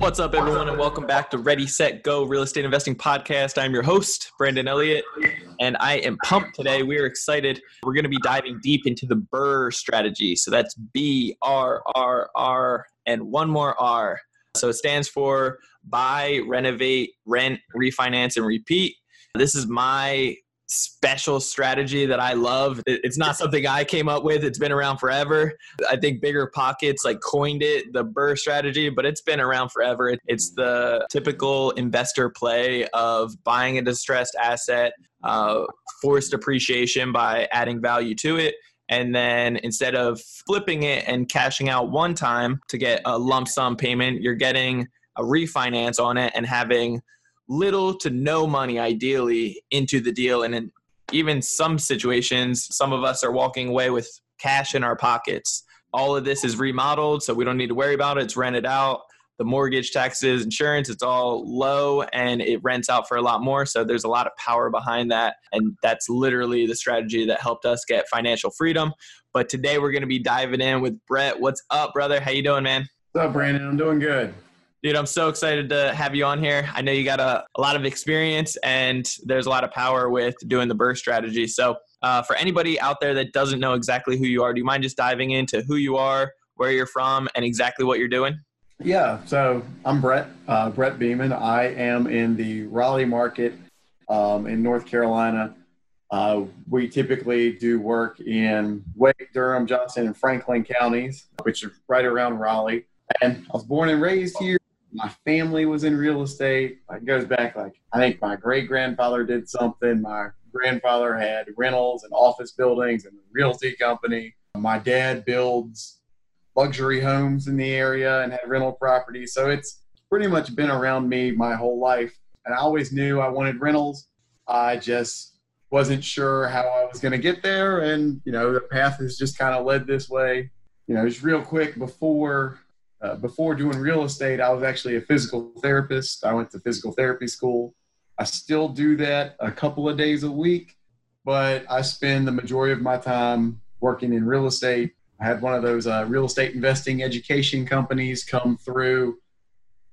What's up, everyone, and welcome back to Ready, Set, Go Real Estate Investing Podcast. I'm your host, Brandon Elliott, and I am pumped today. We're excited. We're going to be diving deep into the BRRRR strategy. So that's B R R R and one more R. So it stands for buy, renovate, rent, refinance, and repeat. This is my special strategy that I love. It's not something I came up with. It's been around forever. I think BiggerPockets like coined it, the BRRRR strategy, but it's been around forever. It's the typical investor play of buying a distressed asset, uh, forced appreciation by adding value to it. And then instead of flipping it and cashing out one time to get a lump sum payment, you're getting a refinance on it and having little to no money ideally into the deal. And in even some situations some of us are walking away with cash in our pockets. All of this is remodeled so we don't need to worry about it. It's rented out. The mortgage taxes insurance it's all low and it rents out for a lot more. So there's a lot of power behind that. And that's literally the strategy that helped us get financial freedom. But today we're going to be diving in with Bret. What's up brother? How you doing man? What's up brandon? I'm doing good Dude, I'm so excited to have you on here. I know you got a, a lot of experience and there's a lot of power with doing the BRRRR strategy. So, uh, for anybody out there that doesn't know exactly who you are, do you mind just diving into who you are, where you're from, and exactly what you're doing? Yeah, so I'm Bret, uh, Bret Beaman. I am in the Raleigh market um, in North Carolina. Uh, we typically do work in Wake, Durham, Johnston, and Franklin counties, which are right around Raleigh. And I was born and raised here my family was in real estate. It goes back like I think my great grandfather did something. My grandfather had rentals and office buildings and a realty company. My dad builds luxury homes in the area and had rental properties. So it's pretty much been around me my whole life. And I always knew I wanted rentals. I just wasn't sure how I was going to get there. And, you know, the path has just kind of led this way. You know, just real quick before uh, before doing real estate, I was actually a physical therapist. I went to physical therapy school. I still do that a couple of days a week, but I spend the majority of my time working in real estate. I had one of those uh, real estate investing education companies come through,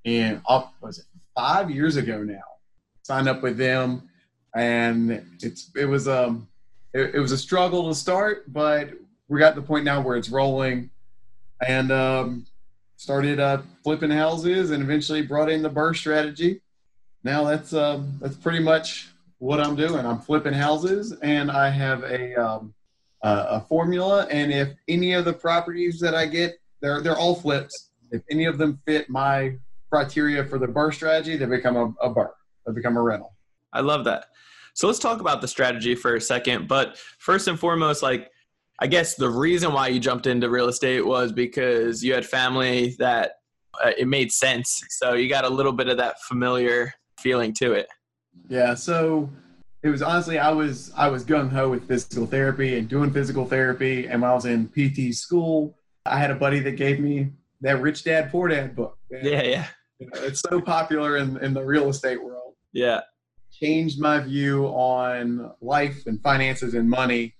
and uh, was it five years ago now? Signed up with them, and it's it was um it, it was a struggle to start, but we got to the point now where it's rolling, and um, started uh, flipping houses and eventually brought in the BRRRR strategy. Now that's uh, that's pretty much what I'm doing. I'm flipping houses and I have a um, a formula. And if any of the properties that I get, they're they're all flips. If any of them fit my criteria for the BRRRR strategy, they become a, a BRRRR. They become a rental. I love that. So let's talk about the strategy for a second. But first and foremost, like I guess the reason why you jumped into real estate was because you had family that uh, it made sense. So you got a little bit of that familiar feeling to it. Yeah. So it was honestly I was I was gung ho with physical therapy and doing physical therapy. And when I was in PT school, I had a buddy that gave me that Rich Dad Poor Dad book. Yeah, yeah. You know, it's so popular in in the real estate world. Yeah. Changed my view on life and finances and money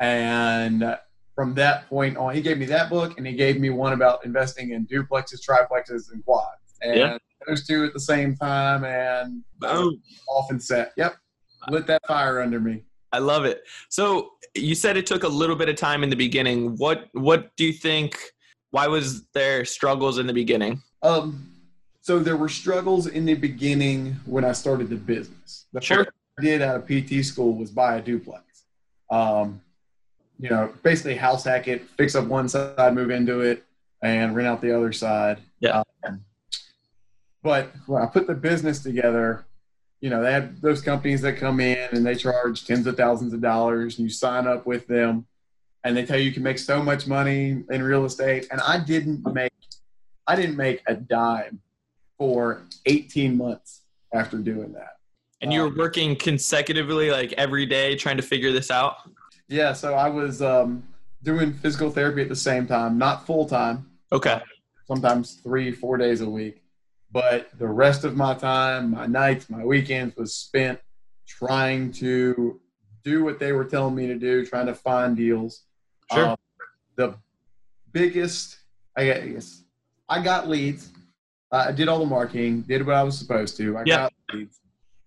and from that point on, he gave me that book and he gave me one about investing in duplexes, triplexes, and quads. And yeah. those two at the same time and Boom. often set. Yep. Lit that fire under me. I love it. So you said it took a little bit of time in the beginning. What what do you think why was there struggles in the beginning? Um so there were struggles in the beginning when I started the business. The sure. first I did out of PT school was buy a duplex. Um, you know, basically house hack it, fix up one side, move into it, and rent out the other side. Yeah. Um, but when I put the business together, you know, they have those companies that come in and they charge tens of thousands of dollars, and you sign up with them, and they tell you you can make so much money in real estate. And I didn't make, I didn't make a dime for 18 months after doing that. And you were Um, working consecutively, like every day, trying to figure this out. Yeah, so I was um, doing physical therapy at the same time, not full time, Okay. sometimes three, four days a week. But the rest of my time, my nights, my weekends was spent trying to do what they were telling me to do, trying to find deals. Sure. Um, the biggest, I guess, I got leads. Uh, I did all the marketing, did what I was supposed to. I Yeah. got leads,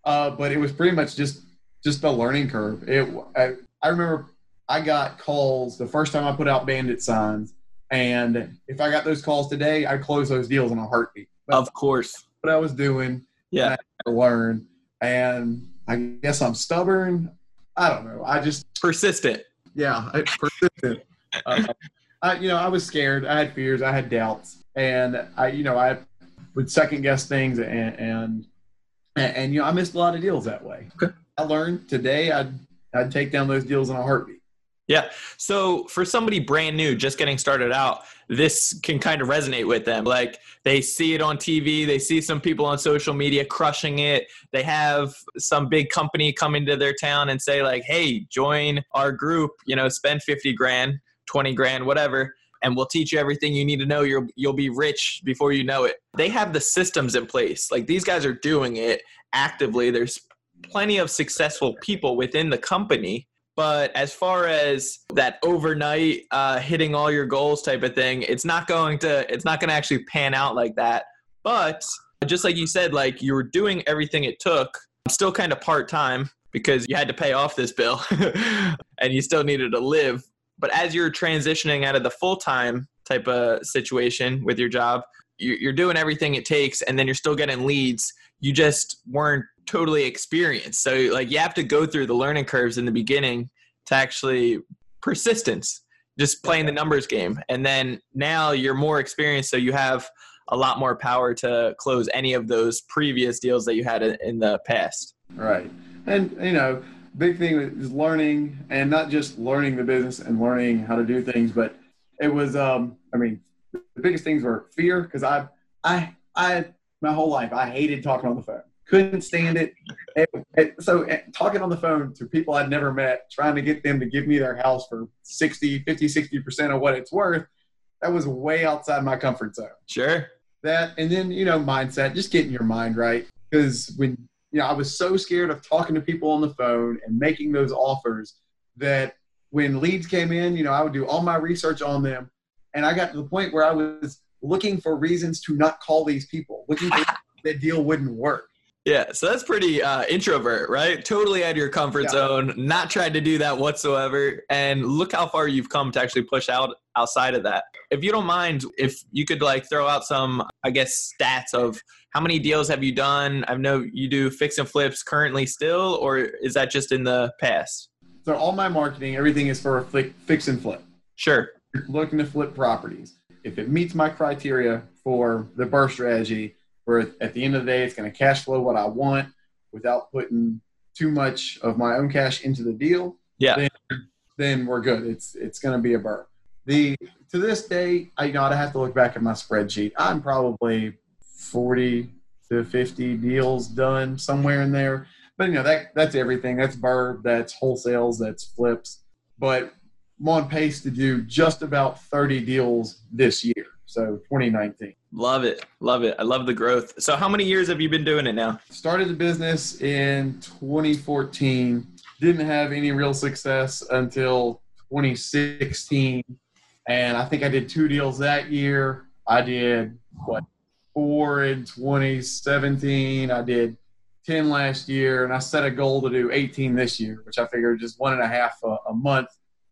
uh, but it was pretty much just just the learning curve. It. I, I remember I got calls the first time I put out bandit signs, and if I got those calls today, I'd close those deals in a heartbeat. But Of course. what I was doing, Yeah. I learned, and I guess I'm stubborn. I don't know. I just Persistent. yeah, I, persistent. uh, I, you know, I was scared. I had fears. I had doubts, and I, you know, I would second guess things, and and and, and, you know, I missed a lot of deals that way. Okay. I learned today. I'd I'd take down those deals in a heartbeat. So for somebody brand new, just getting started out, this can kind of resonate with them. Like they see it on TV, they see some people on social media crushing it. They have some big company come into their town and say like, "Hey, join our group. You know, spend fifty grand, twenty grand, whatever." And we'll teach you everything you need to know. You'll you'll be rich before you know it. They have the systems in place. Like these guys are doing it actively. There's plenty of successful people within the company but as far as that overnight uh, hitting all your goals type of thing it's not going to it's not going to actually pan out like that. But just like you said like you were doing everything it took still kind of part-time because you had to pay off this bill and you still needed to live. But as you're transitioning out of the full-time type of situation with your job you- you're doing everything it takes and then you're still getting leads. You just weren't totally experienced so like you have to go through the learning curves in the beginning to actually persistence just playing the numbers game and then now you're more experienced so you have a lot more power to close any of those previous deals that you had in the past Right. And, you know, big thing is learning and not just learning the business and learning how to do things, but it was, um, I mean, the biggest things were fear because I, I, I, my whole life, I hated talking on the phone. Couldn't stand it. And- and so eh, talking on the phone to people I'd never met, trying to get them to give me their house for 60, 50, 60% of what it's worth, that was way outside my comfort zone. Sure. That and then you know mindset just getting your mind right. Because when you know i was so scared of talking to people on the phone and making those offers that when leads came in you know i would do all my research on them. And i got to the point where i was looking for reasons to not call these people looking for that deal wouldn't work Yeah, so that's pretty uh, introvert, right? Totally out of your comfort Yeah. zone, not trying to do that whatsoever. And look how far you've come to actually push out outside of that. If you don't mind, if you could like throw out some, I guess, stats of how many deals have you done? I know you do fix and flips currently still, or is that just in the past? so all my marketing everything is for fix and flip Sure. looking to flip properties. If it meets my criteria for the BRRRR strategy, where at the end of the day it's going to cash flow what I want without putting too much of my own cash into the deal, Yeah. then, then we're good. It's it's going to be a BRRRR. The to this day, I you know I'd have to look back at my spreadsheet. I'm probably forty to fifty deals done somewhere in there. But you know that that's everything. That's BRRRR. That's wholesales. That's flips. But I'm on pace to do just about 30 deals this year. So 2019. Love it. Love it. I love the growth. So, how many years have you been doing it now? Started the business in 2014. Didn't have any real success until 2016. And I think I did two deals that year. I did what four in 2017. I did 10 last year, and I set a goal to do 18 this year, which I figured just one and a half a, a month,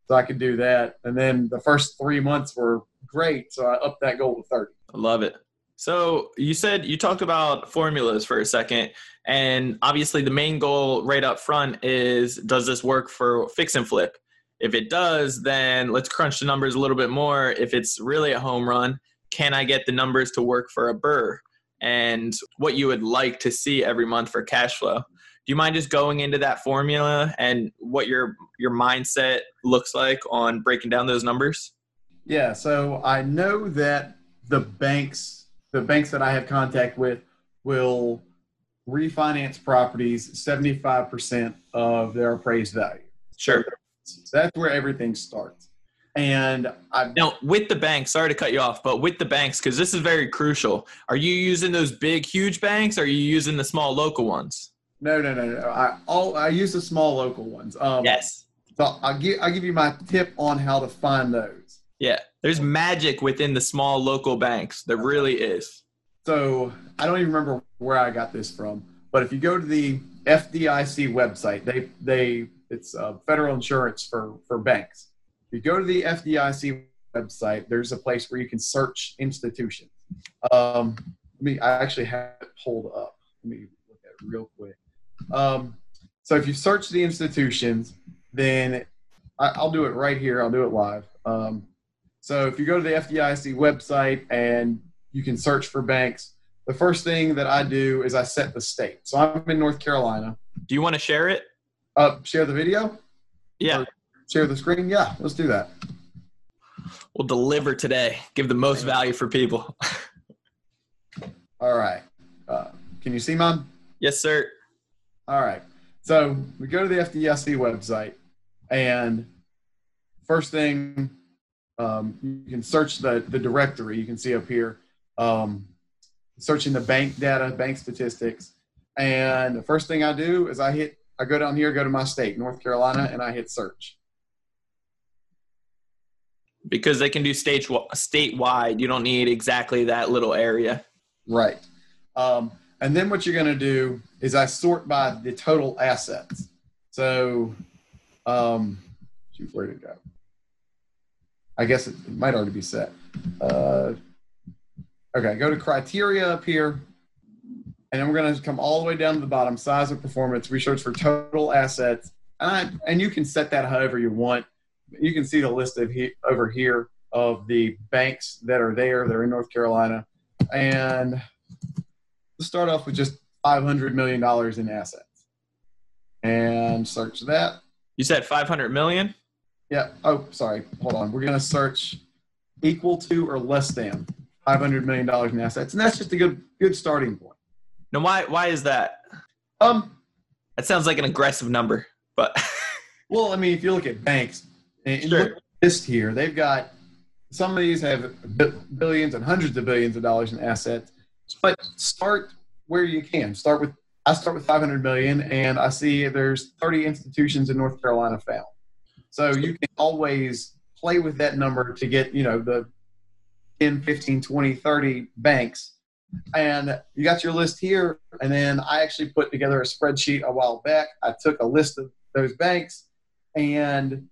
so I could do that. And then the first three months were great, so I upped that goal to 30. Love it. So you said you talked about formulas for a second, and obviously the main goal right up front is does this work for fix and flip? If it does, then let's crunch the numbers a little bit more. If it's really a home run, can I get the numbers to work for a BRRRR? And what you would like to see every month for cash flow. Do you mind just going into that formula and what your your mindset looks like on breaking down those numbers? Yeah, so I know that the banks, the banks that I have contact with, will refinance properties 75% of their appraised value. Sure. So that's where everything starts. And I Now, with the banks, sorry to cut you off, but with the banks, because this is very crucial, are you using those big, huge banks? Or are you using the small local ones? no no no no I all I use the small local ones. Um, Yes. So I'll give I'll give you my tip on how to find those. Yeah. There's magic within the small local banks. There really is. So I don't even remember where I got this from, but if you go to the FDIC website, they they it's uh, federal insurance for for banks. If you go to the FDIC website, there's a place where you can search institutions. Um, let me I actually have it pulled up. Let me look at it real quick. Um, so if you search the institutions, then I, I'll do it right here. I'll do it live. Um, so if you go to the FDIC website and you can search for banks, the first thing that I do is I set the state. So I'm in North Carolina. Do you want to share it? Uh, share the video, Yeah. share the screen. Yeah, let's do that. We'll deliver today. Give the most value for people. All right. Uh, can you see mine? yes, sir. All right. So we go to the FDIC website, and first thing, um, you can search the, the directory. You can see up here, um, searching the bank data, bank statistics. And the first thing I do is I hit, I go down here, go to my state, North Carolina, and I hit search. Because they can do stage statewide. You don't need exactly that little area. Right. Um, and then what you're going to do is I sort by the total assets. So, um, shoot, where did it go? I guess it, might already be set. Uh, okay, go to criteria up here. And then we're going to come all the way down to the bottom size of performance, research for total assets. And, I, and you can set that however you want. You can see the list of he, over here of the banks that are there. They're in North Carolina. And let's start off with just $500 million in assets. And search that. You said 500 million? Yeah. Oh, sorry. Hold on. We're going to search equal to or less than $500 million in assets. And that's just a good, good starting point. Now, why, why is that? Um, That sounds like an aggressive number, but well, I mean, if you look at banks and and Sure. look at this here, they've got some of these have billions and hundreds of billions of dollars in assets. But start where you can. Start with I start with 500 million, and I see there's 30 institutions in North Carolina found. So you can always play with that number to get you know the 10, 15, 20, 30 banks. And you got your list here, and then I actually put together a spreadsheet a while back. I took a list of those banks, and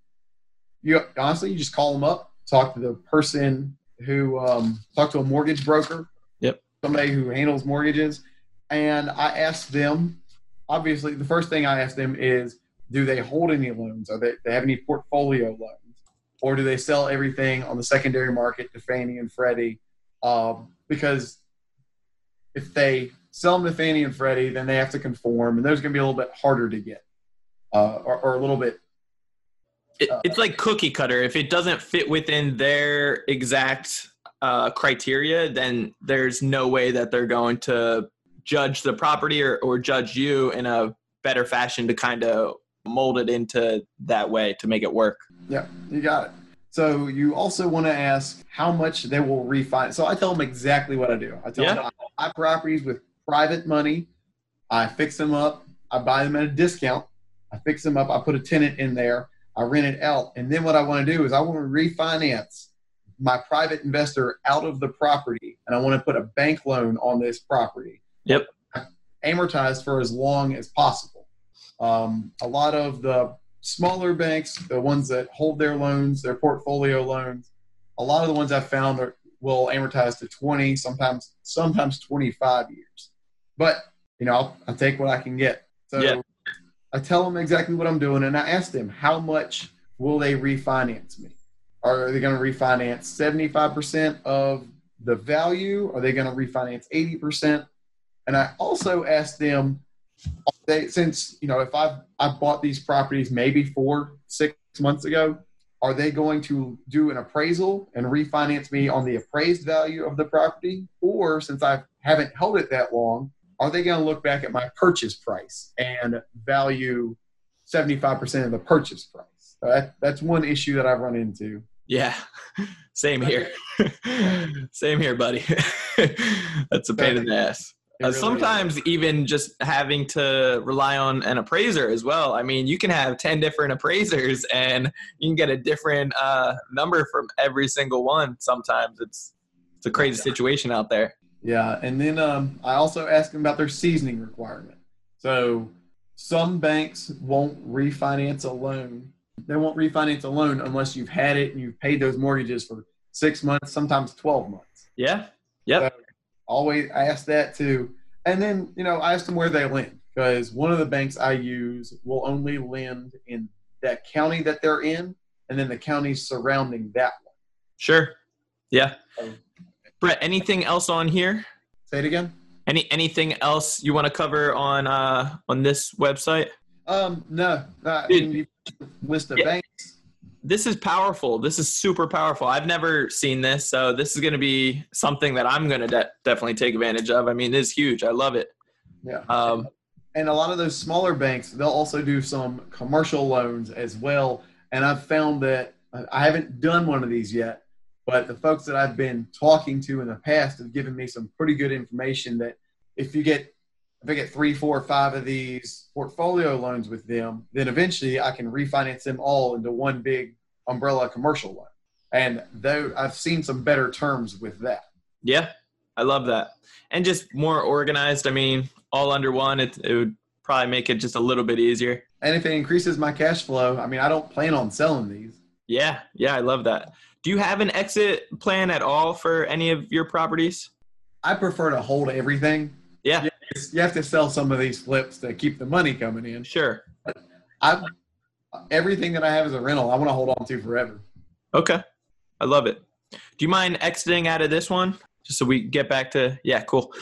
you honestly you just call them up, talk to the person who um, talk to a mortgage broker, Yep. somebody who handles mortgages, and I ask them. Obviously, the first thing I ask them is, do they hold any loans? Are they, they have any portfolio loans, or do they sell everything on the secondary market to Fannie and Freddie? Um, because if they sell them to Fannie and Freddie, then they have to conform, and those going to be a little bit harder to get, uh, or, or a little bit it, it's like cookie cutter. If it doesn't fit within their exact uh, criteria, then there's no way that they're going to judge the property or, or judge you in a better fashion to kind of mold it into that way to make it work. Yeah, you got it. So you also want to ask how much they will refinance. So I tell them exactly what I do. I tell Yeah. them I buy properties with private money. I fix them up. I buy them at a discount. I fix them up. I put a tenant in there. I rent it out. And then what I want to do is I want to refinance my private investor out of the property and I want to put a bank loan on this property. Yep. Amortized for as long as possible. Um, a lot of the smaller banks, the ones that hold their loans, their portfolio loans, a lot of the ones I've found are, will amortize to 20, sometimes sometimes 25 years. But you know, I'll, I'll take what I can get. So Yeah. I tell them exactly what I'm doing, and I ask them how much will they refinance me? Are they going to refinance 75% of the value? Are they going to refinance 80%? And I also ask them, they, since you know, if I've I bought these properties maybe four six months ago, are they going to do an appraisal and refinance me on the appraised value of the property, or since I haven't held it that long, are they going to look back at my purchase price and value 75% of the purchase price? So that, that's one issue that I've run into. Yeah, same here. same here, buddy. that's a pain in the ass. Uh, sometimes even just having to rely on an appraiser as well. I mean, you can have 10 different appraisers and you can get a different uh, number from every single one. Sometimes it's it's a crazy situation out there. Yeah, and then um, I also asked them about their seasoning requirement. So some banks won't refinance a loan. They won't refinance a loan unless you've had it and you've paid those mortgages for six months, sometimes 12 months. Yeah. Yep. So always ask that too. And then, you know, I asked them where they lend because one of the banks I use will only lend in that county that they're in and then the counties surrounding that one. Sure. Yeah. Bret, anything else on here? Say it again. Any anything else you want to cover on uh on this website? Um, no. I mean, list of yeah. This is powerful. This is super powerful. I've never seen this, so this is going to be something that I'm going to de- definitely take advantage of. I mean, this is huge. I love it. Yeah. Um, and a lot of those smaller banks, they'll also do some commercial loans as well. And I've found that I haven't done one of these yet, but the folks that I've been talking to in the past have given me some pretty good information that if you get if I get three, four, five of these portfolio loans with them, then eventually I can refinance them all into one big umbrella commercial one. And though I've seen some better terms with that. Yeah, I love that. And just more organized. I mean, all under one, it, it would probably make it just a little bit easier. And if it increases my cash flow, I mean, I don't plan on selling these. Yeah, yeah, I love that. Do you have an exit plan at all for any of your properties? I prefer to hold everything. Yeah. You have to sell some of these flips to keep the money coming in. Sure. I everything that I have as a rental, I want to hold on to forever. Okay. I love it. Do you mind exiting out of this one? Just so we get back to, yeah, cool.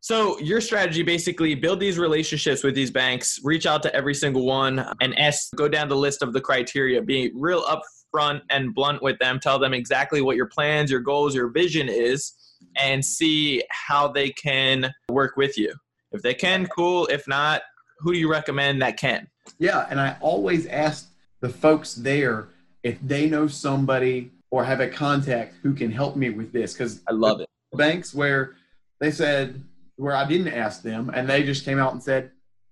So your strategy basically build these relationships with these banks, reach out to every single one and ask, go down the list of the criteria, be real upfront and blunt with them, tell them exactly what your plans, your goals, your vision is, and see how they can work with you. If they can, cool. If not, who do you recommend that can? Yeah, and I always ask the folks there if they know somebody or have a contact who can help me with this because I love it. Banks where they said where I didn't ask them and they just came out and said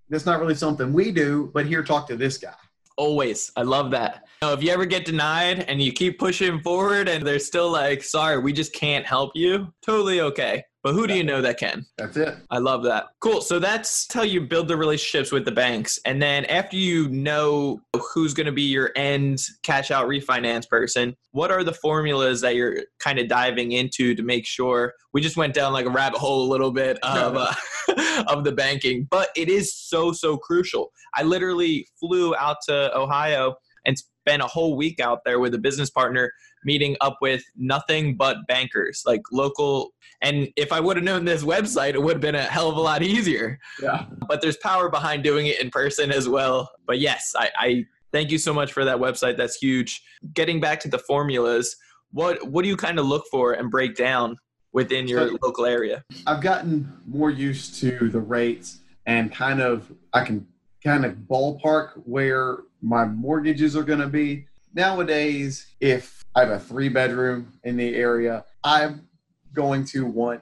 that's not really something we do, but here talk to this guy. Always. I love that. You know, if you ever get denied and you keep pushing forward and they're still like, sorry, we just can't help you, totally okay. But who do you know that can? That's it. I love that. Cool. So that's how you build the relationships with the banks. And then after you know who's going to be your end cash out refinance person, what are the formulas that you're kind of diving into to make sure we just went down like a rabbit hole a little bit of uh, of the banking, but it is so so crucial. I literally flew out to Ohio and spent a whole week out there with a business partner meeting up with nothing but bankers, like local. And if I would have known this website, it would have been a hell of a lot easier. Yeah. But there's power behind doing it in person as well. But yes, I, I thank you so much for that website. That's huge. Getting back to the formulas, what what do you kind of look for and break down within your so, local area? I've gotten more used to the rates and kind of I can kind of ballpark where my mortgages are going to be. Nowadays, if I have a three bedroom in the area. I'm going to want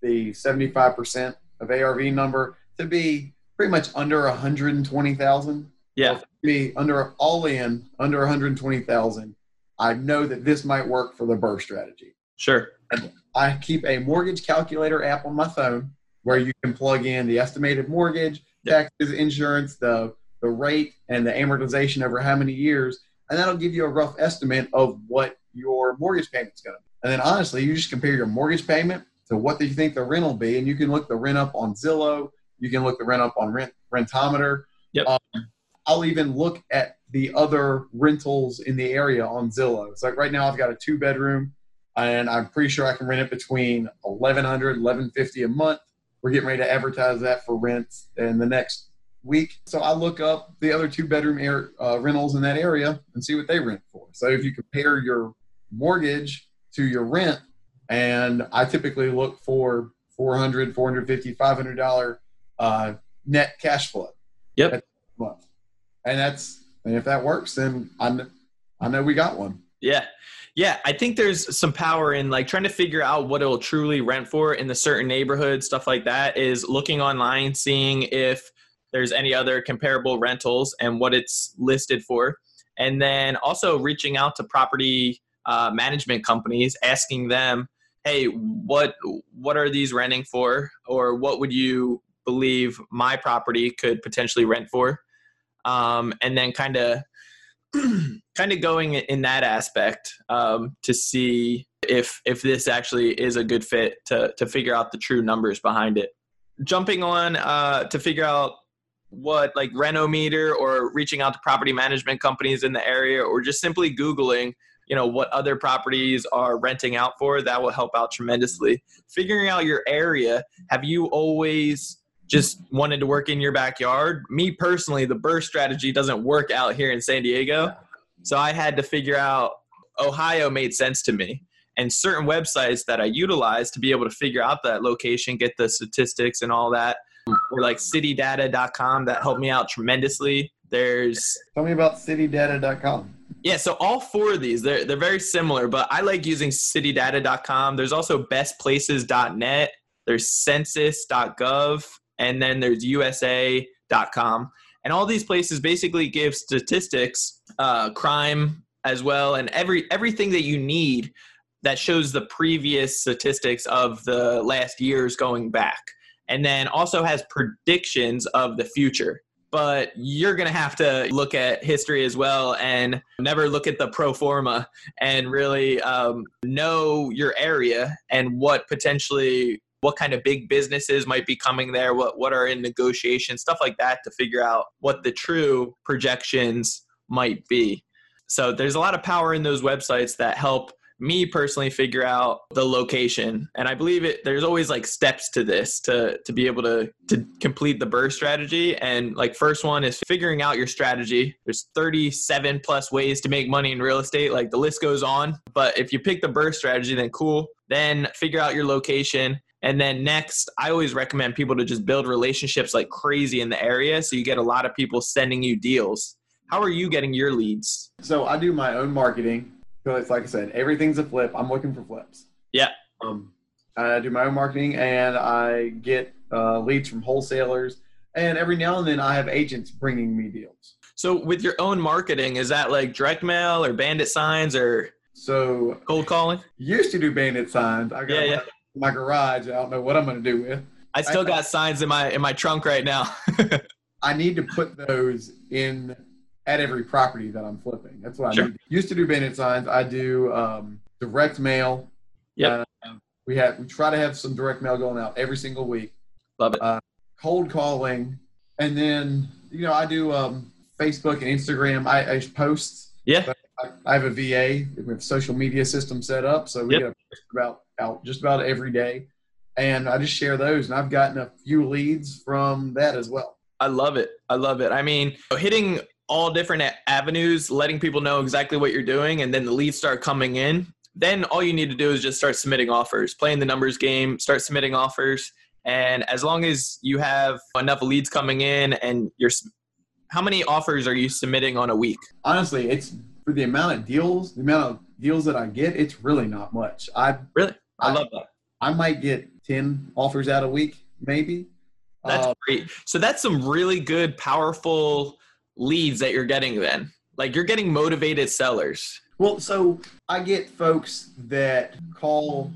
the 75% of ARV number to be pretty much under 120,000. Yeah. Be under all in under 120,000. I know that this might work for the BRRRR strategy. Sure. And I keep a mortgage calculator app on my phone where you can plug in the estimated mortgage, taxes, insurance, the the rate, and the amortization over how many years and that'll give you a rough estimate of what your mortgage payment is going to be. And then honestly, you just compare your mortgage payment to what do you think the rent will be, and you can look the rent up on Zillow. You can look the rent up on Rent Rentometer. Yep. Um, I'll even look at the other rentals in the area on Zillow. It's like right now I've got a two bedroom, and I'm pretty sure I can rent it between 1100 1150 a month. We're getting ready to advertise that for rent in the next week. So I look up the other two bedroom air, uh, rentals in that area and see what they rent for. So if you compare your mortgage to your rent, and I typically look for 400 450 500 dollar uh, net cash flow Yep. month and that's and if that works then i kn- i know we got one Yeah. Yeah. I think there's some power in like trying to figure out what it'll truly rent for in the certain neighborhood, stuff like that, is looking online, seeing if there's any other comparable rentals and what it's listed for. And then also reaching out to property uh, management companies, asking them, hey, what what are these renting for? Or what would you believe my property could potentially rent for? Um, and then kind of kind of going in that aspect um, to see if if this actually is a good fit to to figure out the true numbers behind it. Jumping on uh, to figure out what like Rentometer or reaching out to property management companies in the area or just simply googling you know what other properties are renting out for that will help out tremendously. Figuring out your area have you always just wanted to work in your backyard? Me personally the BRRRR strategy doesn't work out here in san diego. So i had to figure out ohio made sense to me. And certain websites that i utilized to be able to figure out that location get the statistics and all that or like citydata.com that helped me out tremendously there's tell me about citydata.com yeah, so all four of these, they're, they're very similar, but I like using citydata.com. There's also bestplaces.net, there's census.gov, and then there's usa.com. And all these places basically give statistics, uh, crime as well, and every everything that you need that shows the previous statistics of the last years going back. And then also has predictions of the future. But you're going to have to look at history as well and never look at the pro forma and really um, know your area and what potentially what kind of big businesses might be coming there what what are in negotiation stuff like that to figure out what the true projections might be. So there's a lot of power in those websites that help me personally figure out the location. And i believe it there's always like steps to this to to be able to to complete the BRRRR strategy. And like first one is figuring out your strategy. There's 37 plus ways to make money in real estate. Like the list goes on. But if you pick the BRRRR strategy then cool. Then figure out your location. And then next, I always recommend people to just build relationships like crazy in the area. So you get a lot of people sending you deals. How are you getting your leads? So I do my own marketing. It's like I said, everything's a flip. I'm looking for flips. Yeah. Um, I do my own marketing and I get uh, leads from wholesalers. And every now and then I have agents bringing me deals. So with your own marketing, is that like direct mail or bandit signs or So cold calling? used to do bandit signs. I got Yeah, my, yeah. my garage. I don't know what I'm going to do with. I still I- got signs in my in my trunk right now. I need to put those in at every property that I'm flipping. That's what I. Used to do bandit signs. I do um, direct mail. Yep. Uh, we have we try to have some direct mail going out every single week. Love it. Cold calling, and then you know I do um, Facebook and Instagram. I, I post. Yeah. I, I have a VA with social media system set up, so we Yep. get about out just about every day, and I just share those. And I've gotten a few leads from that as well. I love it. I love it. I mean, hitting all different avenues, letting people know exactly what you're doing, and then the leads start coming in. Then all you need to do is just start submitting offers, playing the numbers game, start submitting offers. And as long as you have enough leads coming in and you're, how many offers are you submitting on a week? honestly, it's for the amount of deals, the amount of deals that I get, it's really not much. I Really? I I- love that. I might get ten offers out a week, maybe. That's Uh, great. So that's some really good, powerful leads that you're getting then. Like you're getting motivated sellers. well, so I get folks that call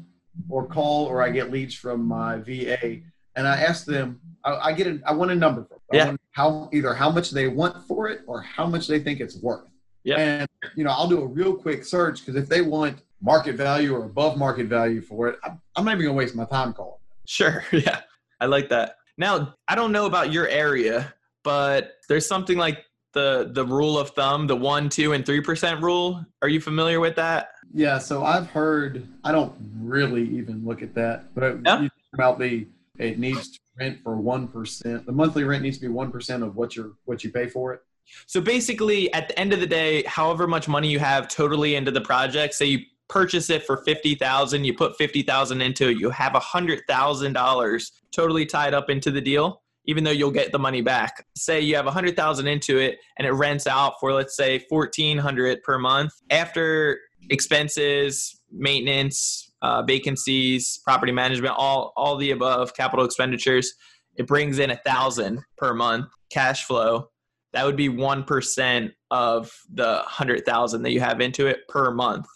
or call, or I get leads from my VA, and I ask them. I, I get a, I want a number from them. Yeah. how either how much they want for it or how much they think it's worth. Yeah. And you know, I'll do a real quick search because if they want market value or above market value for it, I'm, I'm not even gonna waste my time calling. Sure. Yeah. I like that. Now, I don't know about your area, but there's something like the the rule of thumb, the 1, 2 and 3% rule. Are you familiar with that? Yeah, so I've heard. I don't really even look at that, but Yeah. you about the it needs to rent for one percent. The monthly rent needs to be one percent of what you're what you pay for it. So basically, at the end of the day, however much money you have totally into the project, say you purchase it for 50,000, you put 50,000 into it, you have a $100,000 totally tied up into the deal even though you'll get the money back. Say you have 100,000 into it and it rents out for let's say 1400 per month. After expenses, maintenance, uh, vacancies, property management, all all the above, capital expenditures, it brings in a thousand per month cash flow. That would be one percent of the hundred thousand that you have into it per month.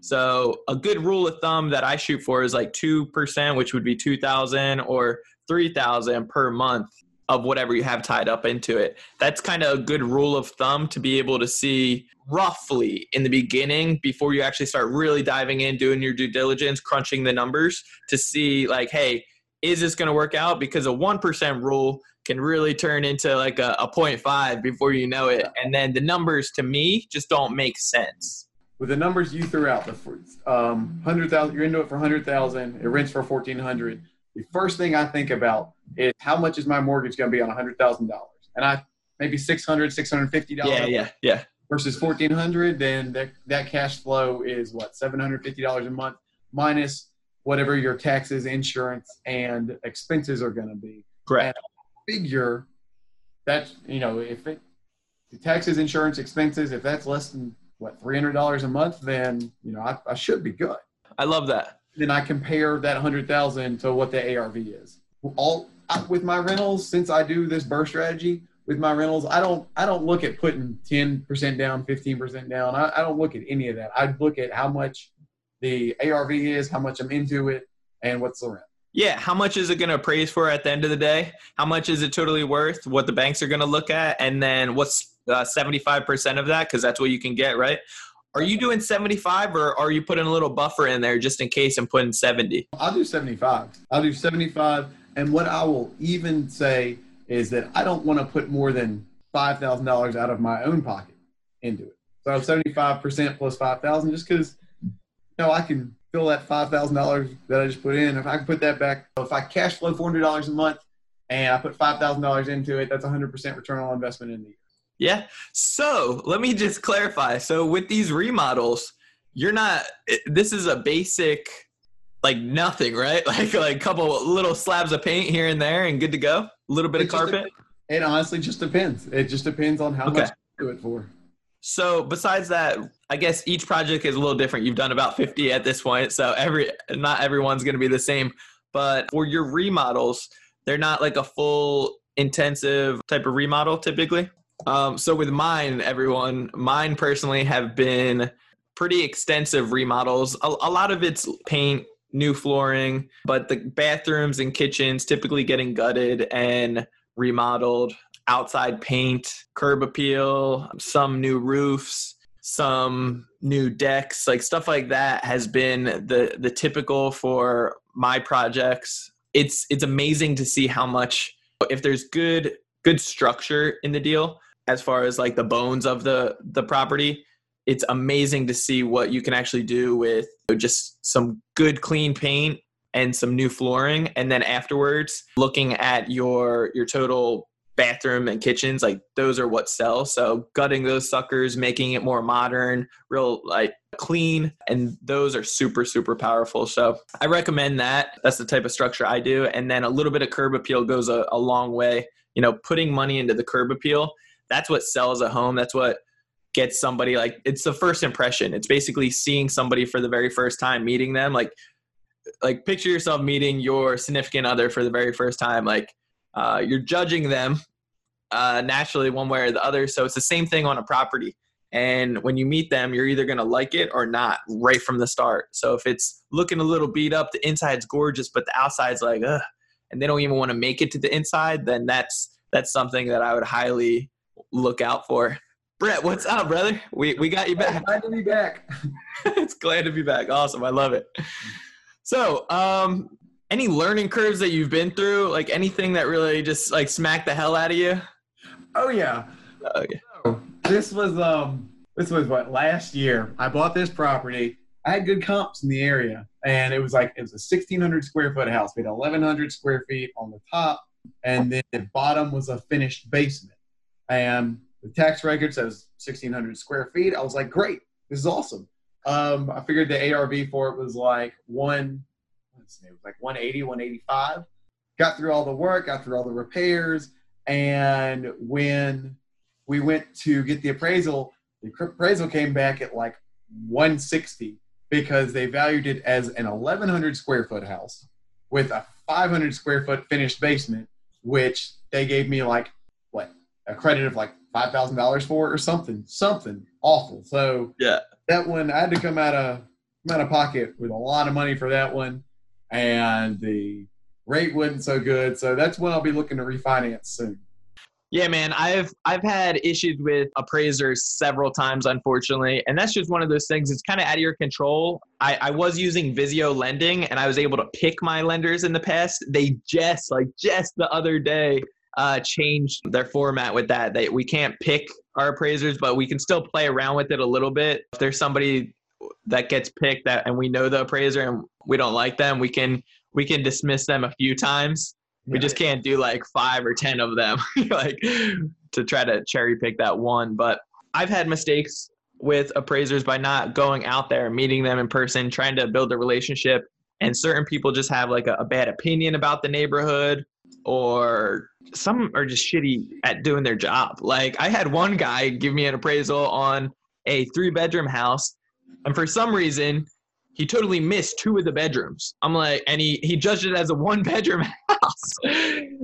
So a good rule of thumb that I shoot for is like two percent, which would be two thousand or three thousand per month of whatever you have tied up into it. That's kind of a good rule of thumb to be able to see roughly in the beginning before you actually start really diving in, doing your due diligence, crunching the numbers to see like, hey, is this going to work out? Because a 1% rule can really turn into like a, a 0.5 before you know it. And then the numbers to me just don't make sense. With the numbers you threw out, the um, 100,000, you're into it for 100,000, it rents for 1400 the first thing I think about is how much is my mortgage going to be on $100,000? And I maybe 600 $650. Yeah, yeah, yeah. Versus 1400 then that, that cash flow is what, $750 a month minus whatever your taxes, insurance, and expenses are going to be. Correct. And figure that, you know, if it, the taxes, insurance, expenses, if that's less than what, $300 a month, then, you know, I, I should be good. I love that then I compare that 100,000 to what the ARV is. All with my rentals, since I do this BRRRR strategy with my rentals, I don't I don't look at putting 10% down, 15% down. I, I don't look at any of that. I look at how much the ARV is, how much I'm into it, and what's the rent. Yeah, how much is it going to appraise for at the end of the day? How much is it totally worth? What the banks are going to look at, and then what's uh, 75% of that? Because that's what you can get, right? Are you doing 75 or are you putting a little buffer in there just in case I'm putting 70? I'll do 75. I'll do 75. And what I will even say is that I don't want to put more than $5,000 out of my own pocket into it. So 75% plus 5,000 just because, you know, I can fill that $5,000 that I just put in. If I can put that back, if I cash flow $400 a month and I put $5,000 into it, that's 100% return on investment in the year. Yeah. So let me just clarify. So with these remodels, you're not. This is a basic, like nothing, right? Like like a couple little slabs of paint here and there, and good to go. A little bit it of carpet. It honestly just depends. It just depends on how okay. much you do it for. So besides that, I guess each project is a little different. You've done about 50 at this point, so every not everyone's going to be the same. But for your remodels, they're not like a full intensive type of remodel typically. Um, so with mine, everyone, mine personally have been pretty extensive remodels. A, a lot of it's paint, new flooring, but the bathrooms and kitchens typically getting gutted and remodeled. Outside paint, curb appeal, some new roofs, some new decks, like stuff like that has been the the typical for my projects. It's it's amazing to see how much if there's good good structure in the deal, as far as like the bones of the the property it's amazing to see what you can actually do with just some good clean paint and some new flooring. And then afterwards looking at your your total bathroom and kitchens like those are what sell. So gutting those suckers making it more modern real like clean and those are super super powerful. So i recommend that. That's the type of structure i do. And then a little bit of curb appeal goes a, a long way. You know putting money into the curb appeal that's what sells a home. That's what gets somebody like it's the first impression. It's basically seeing somebody for the very first time, meeting them. Like like picture yourself meeting your significant other for the very first time. Like uh, you're judging them uh, naturally one way or the other. So it's the same thing on a property. And when you meet them, you're either going to like it or not right from the start. So if it's looking a little beat up, the inside's gorgeous, but the outside's like, ugh, and they don't even want to make it to the inside, then that's that's something that I would highly look out for. Bret, what's up, brother? We we got you back. Glad to be back. it's glad to be back. Awesome. I love it. So, um, any learning curves that you've been through, like anything that really just like smacked the hell out of you? Oh yeah. Okay. So, this was um this was what last year. I bought this property. I had good comps in the area, and it was like it was a 1,600 square foot house. We had 1,100 square feet on the top, and then the bottom was a finished basement and the tax record says 1600 square feet. I was like, great, this is awesome. Um, I figured the ARV for it was like one, see, it was like 180, 185. Got through all the work, got through all the repairs, and when we went to get the appraisal, the appraisal came back at like 160 because they valued it as an 1100 square foot house with a 500 square foot finished basement, which they gave me like a credit of like five thousand dollars for it or something, something awful. So Yeah. that one I had to come out of come out of pocket with a lot of money for that one, and the rate wasn't so good. So that's when I'll be looking to refinance soon. Yeah, man, I've I've had issues with appraisers several times, unfortunately, and that's just one of those things. It's kind of out of your control. I, I was using Visio lending, and I was able to pick my lenders in the past. They just like just the other day uh, changed their format with that. They we can't pick our appraisers, but we can still play around with it a little bit. If there's somebody that gets picked that and we know the appraiser and we don't like them, we can we can dismiss them a few times we just can't do like five or ten of them like to try to cherry pick that one but i've had mistakes with appraisers by not going out there meeting them in person trying to build a relationship and certain people just have like a, a bad opinion about the neighborhood or some are just shitty at doing their job like i had one guy give me an appraisal on a three bedroom house and for some reason he totally missed two of the bedrooms. I'm like, and he he judged it as a one bedroom house.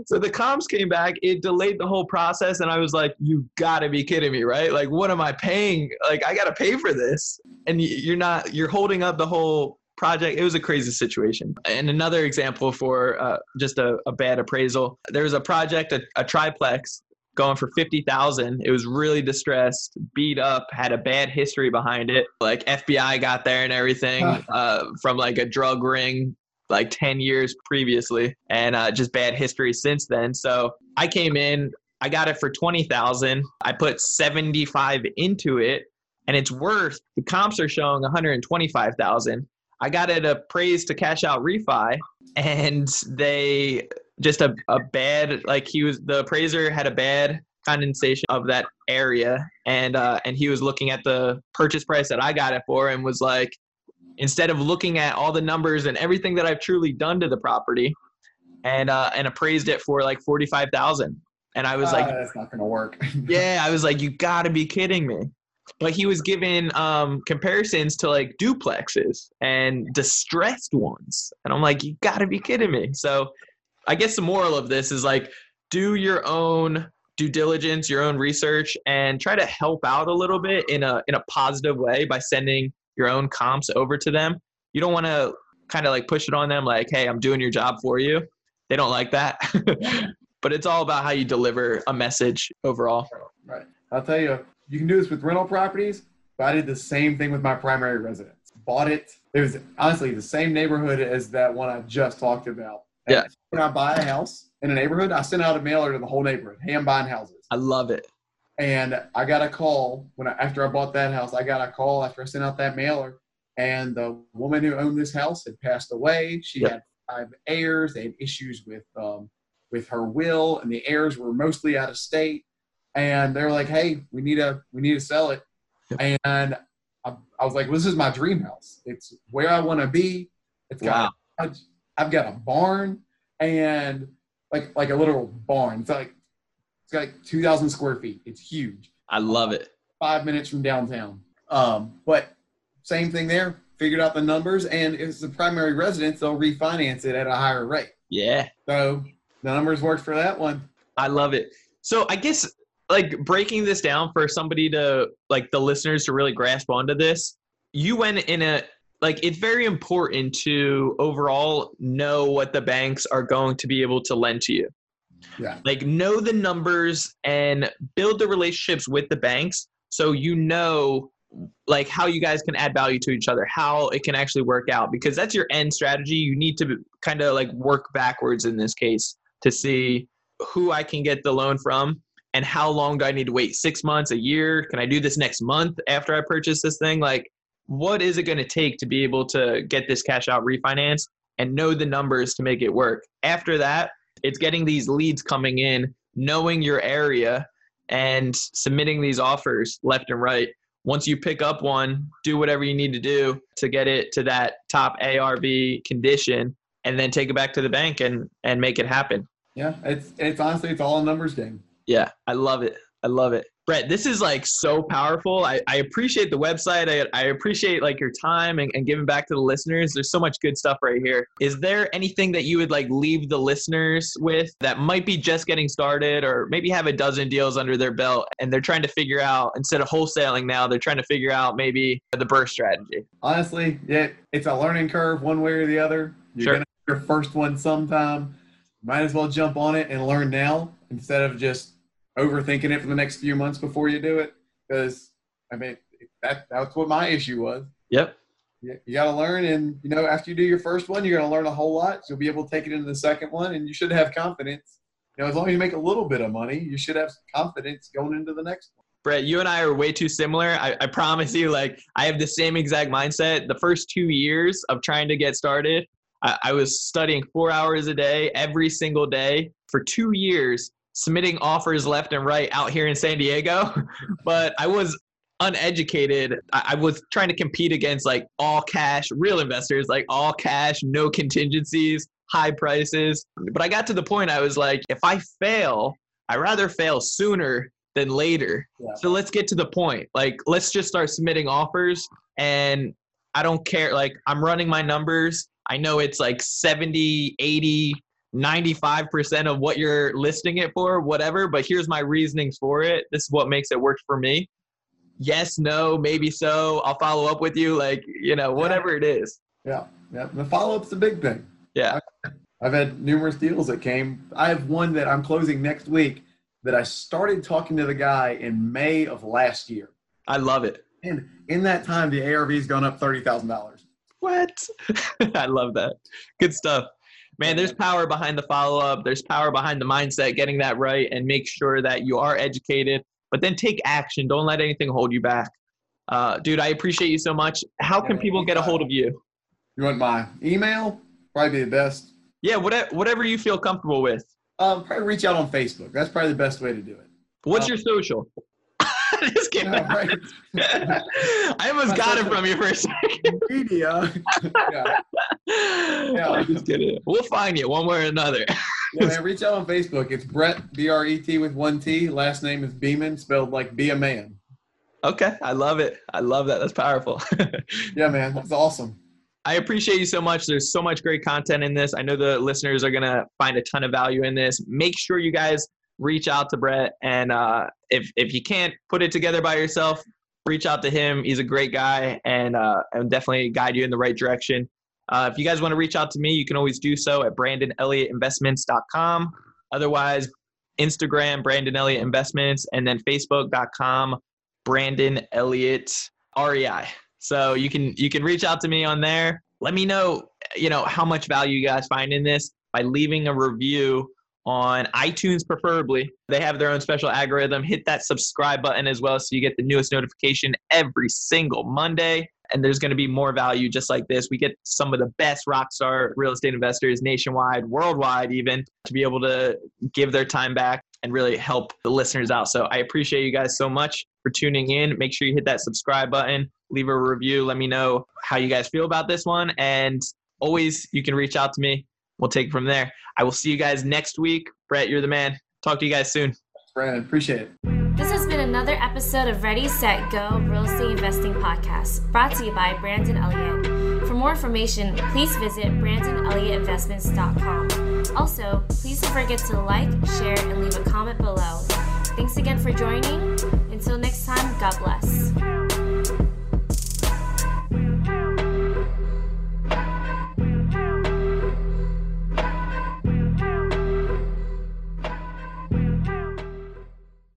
so the comps came back. It delayed the whole process, and I was like, you gotta be kidding me, right? Like, what am I paying? Like, I gotta pay for this, and you're not. You're holding up the whole project. It was a crazy situation. And another example for uh, just a, a bad appraisal. There was a project, a, a triplex going for 50,000. It was really distressed, beat up, had a bad history behind it. Like FBI got there and everything uh, from like a drug ring like 10 years previously and uh, just bad history since then. So I came in, I got it for 20,000. I put 75 into it and it's worth the comps are showing 125,000. I got it appraised to cash out refi and they just a, a bad like he was the appraiser had a bad condensation of that area and uh and he was looking at the purchase price that I got it for and was like instead of looking at all the numbers and everything that I've truly done to the property and uh and appraised it for like 45,000 and I was Ah, like that's not going to work. yeah, I was like, you gotta be kidding me. But he was giving um, comparisons to like duplexes and distressed ones. And I'm like, you gotta be kidding me. So I guess the moral of this is like, do your own due diligence, your own research, and try to help out a little bit in a in a positive way by sending your own comps over to them. You don't want to kind of like push it on them like, hey, I'm doing your job for you. They don't like that. but it's all about how you deliver a message overall. Right. I'll tell you, you can do this with rental properties, but I did the same thing with my primary residence. Bought it. It was honestly the same neighborhood as that one I just talked about. And Yeah. When I buy a house in a neighborhood, I send out a mailer to the whole neighborhood. Hey, I'm buying houses. I love it. And I got a call when I, after I bought that house. I got a call after I sent out that mailer, and the woman who owned this house had passed away. She Yep. had five heirs. They had issues with um, with her will, and the heirs were mostly out of state. And they're like, "Hey, we need to we need to sell it." And I, I was like, well, "This is my dream house. It's where I want to be. It's got Wow. I've got a barn and like like a literal barn. It's like it's got like two thousand square feet. It's huge. I love it. Five minutes from downtown. Um, but same thing there. Figured out the numbers, and if it's a primary residence, they'll refinance it at a higher rate. Yeah, So the numbers worked for that one. I love it. So I guess like breaking this down for somebody to like the listeners to really grasp onto this, you went in a like it's very important to overall know what the banks are going to be able to lend to you. Yeah. Like know the numbers and build the relationships with the banks so you know like how you guys can add value to each other, how it can actually work out because that's your end strategy. You need to kind of like work backwards in this case to see who I can get the loan from and how long do I need to wait? 6 months, a year? Can I do this next month after I purchase this thing? Like what is it going to take to be able to get this cash out refinance and know the numbers to make it work? After that, it's getting these leads coming in, knowing your area and submitting these offers left and right. once you pick up one, do whatever you need to do to get it to that top ARV condition and then take it back to the bank and and make it happen. Yeah, it's it's honestly it's all a numbers game. Yeah, I love it. I love it. Bret, this is like so powerful. I, I appreciate the website. I, I appreciate like your time and, and giving back to the listeners. There's so much good stuff right here. Is there anything that you would like leave the listeners with that might be just getting started or maybe have a dozen deals under their belt and they're trying to figure out instead of wholesaling now, they're trying to figure out maybe the BRRRR strategy? Honestly, yeah, it's a learning curve one way or the other. You're Sure. gonna have your first one sometime. Might as well jump on it and learn now instead of just overthinking it for the next few months before you do it. Because I mean, that that's what my issue was. Yep. You, you got to learn, and you know, after you do your first one, you're going to learn a whole lot. So you'll be able to take it into the second one, and you should have confidence. You know, as long as you make a little bit of money, you should have confidence going into the next one. Bret, you and I are way too similar. I, I promise you, like, I have the same exact mindset. The first two years of trying to get started, I, I was studying four hours a day, every single day for two years, submitting offers left and right out here in San Diego. but I was uneducated. I, was trying to compete against like all cash, real investors, like all cash, no contingencies, high prices. But I got to the point I was like, if I fail, I rather fail sooner than later. Yeah. So let's get to the point. Like, let's just start submitting offers. And I don't care. Like, I'm running my numbers. I know it's like 70, 80, 95% of what you're listing it for, whatever. But here's my reasonings for it. This is what makes it work for me. Yes, no, maybe so. I'll follow up with you. Like, you know, whatever it is. Yeah, yeah. The follow up's the big thing. Yeah. I've had numerous deals that came. I have one that I'm closing next week that I started talking to the guy in May of last year. I love it. And in that time, the ARV's gone up thirty thousand dollars. What? I love that. Good stuff. Man, there's power behind the follow up. There's power behind the mindset, getting that right, and make sure that you are educated, but then take action. Don't let anything hold you back. Uh, dude, I appreciate you so much. How can people get a hold of you? You want my email? Probably be the best. Yeah, whatever, whatever you feel comfortable with. Um, probably reach out on Facebook. That's probably the best way to do it. What's Uh, your social? Just kidding. Yeah, right. I almost got it from you for a second. Media. yeah. I'm just kidding. We'll find you one way or another. yeah, man, reach out on Facebook. It's Bret B R E T with one T. Last name is Beaman, spelled like be a man. Okay, I love it. I love that. That's powerful. Yeah, man, that's awesome. I appreciate you so much. There's so much great content in this. I know the listeners are gonna find a ton of value in this. Make sure you guys reach out to Bret, and uh, if if you can't put it together by yourself, reach out to him. He's a great guy, and uh, and definitely guide you in the right direction. Uh, if you guys want to reach out to me, you can always do so at brandonelliottinvestments.com. Otherwise, Instagram Brandon Elliott Investments, and then Facebook.com Brandon Elliott REI. So you can you can reach out to me on there. Let me know you know how much value you guys find in this by leaving a review on iTunes preferably. They have their own special algorithm. Hit that subscribe button as well so you get the newest notification every single Monday. And there's going to be more value just like this. We get some of the best rock star real estate investors nationwide, worldwide, even to be able to give their time back and really help the listeners out. So I appreciate you guys so much for tuning in. Make sure you hit that subscribe button, leave a review. Let me know how you guys feel about this one. And always, you can reach out to me. We'll take it from there. I will see you guys next week. Bret, you're the man. Talk to you guys soon. Brandon, appreciate it. This has been another episode of Ready, Set, Go Real Estate Investing Podcast, brought to you by Brandon Elliott. For more information, please visit BrandonElliottInvestments.com. Also, please don't forget to like, share, and leave a comment below. Thanks again for joining. Until next time, God bless.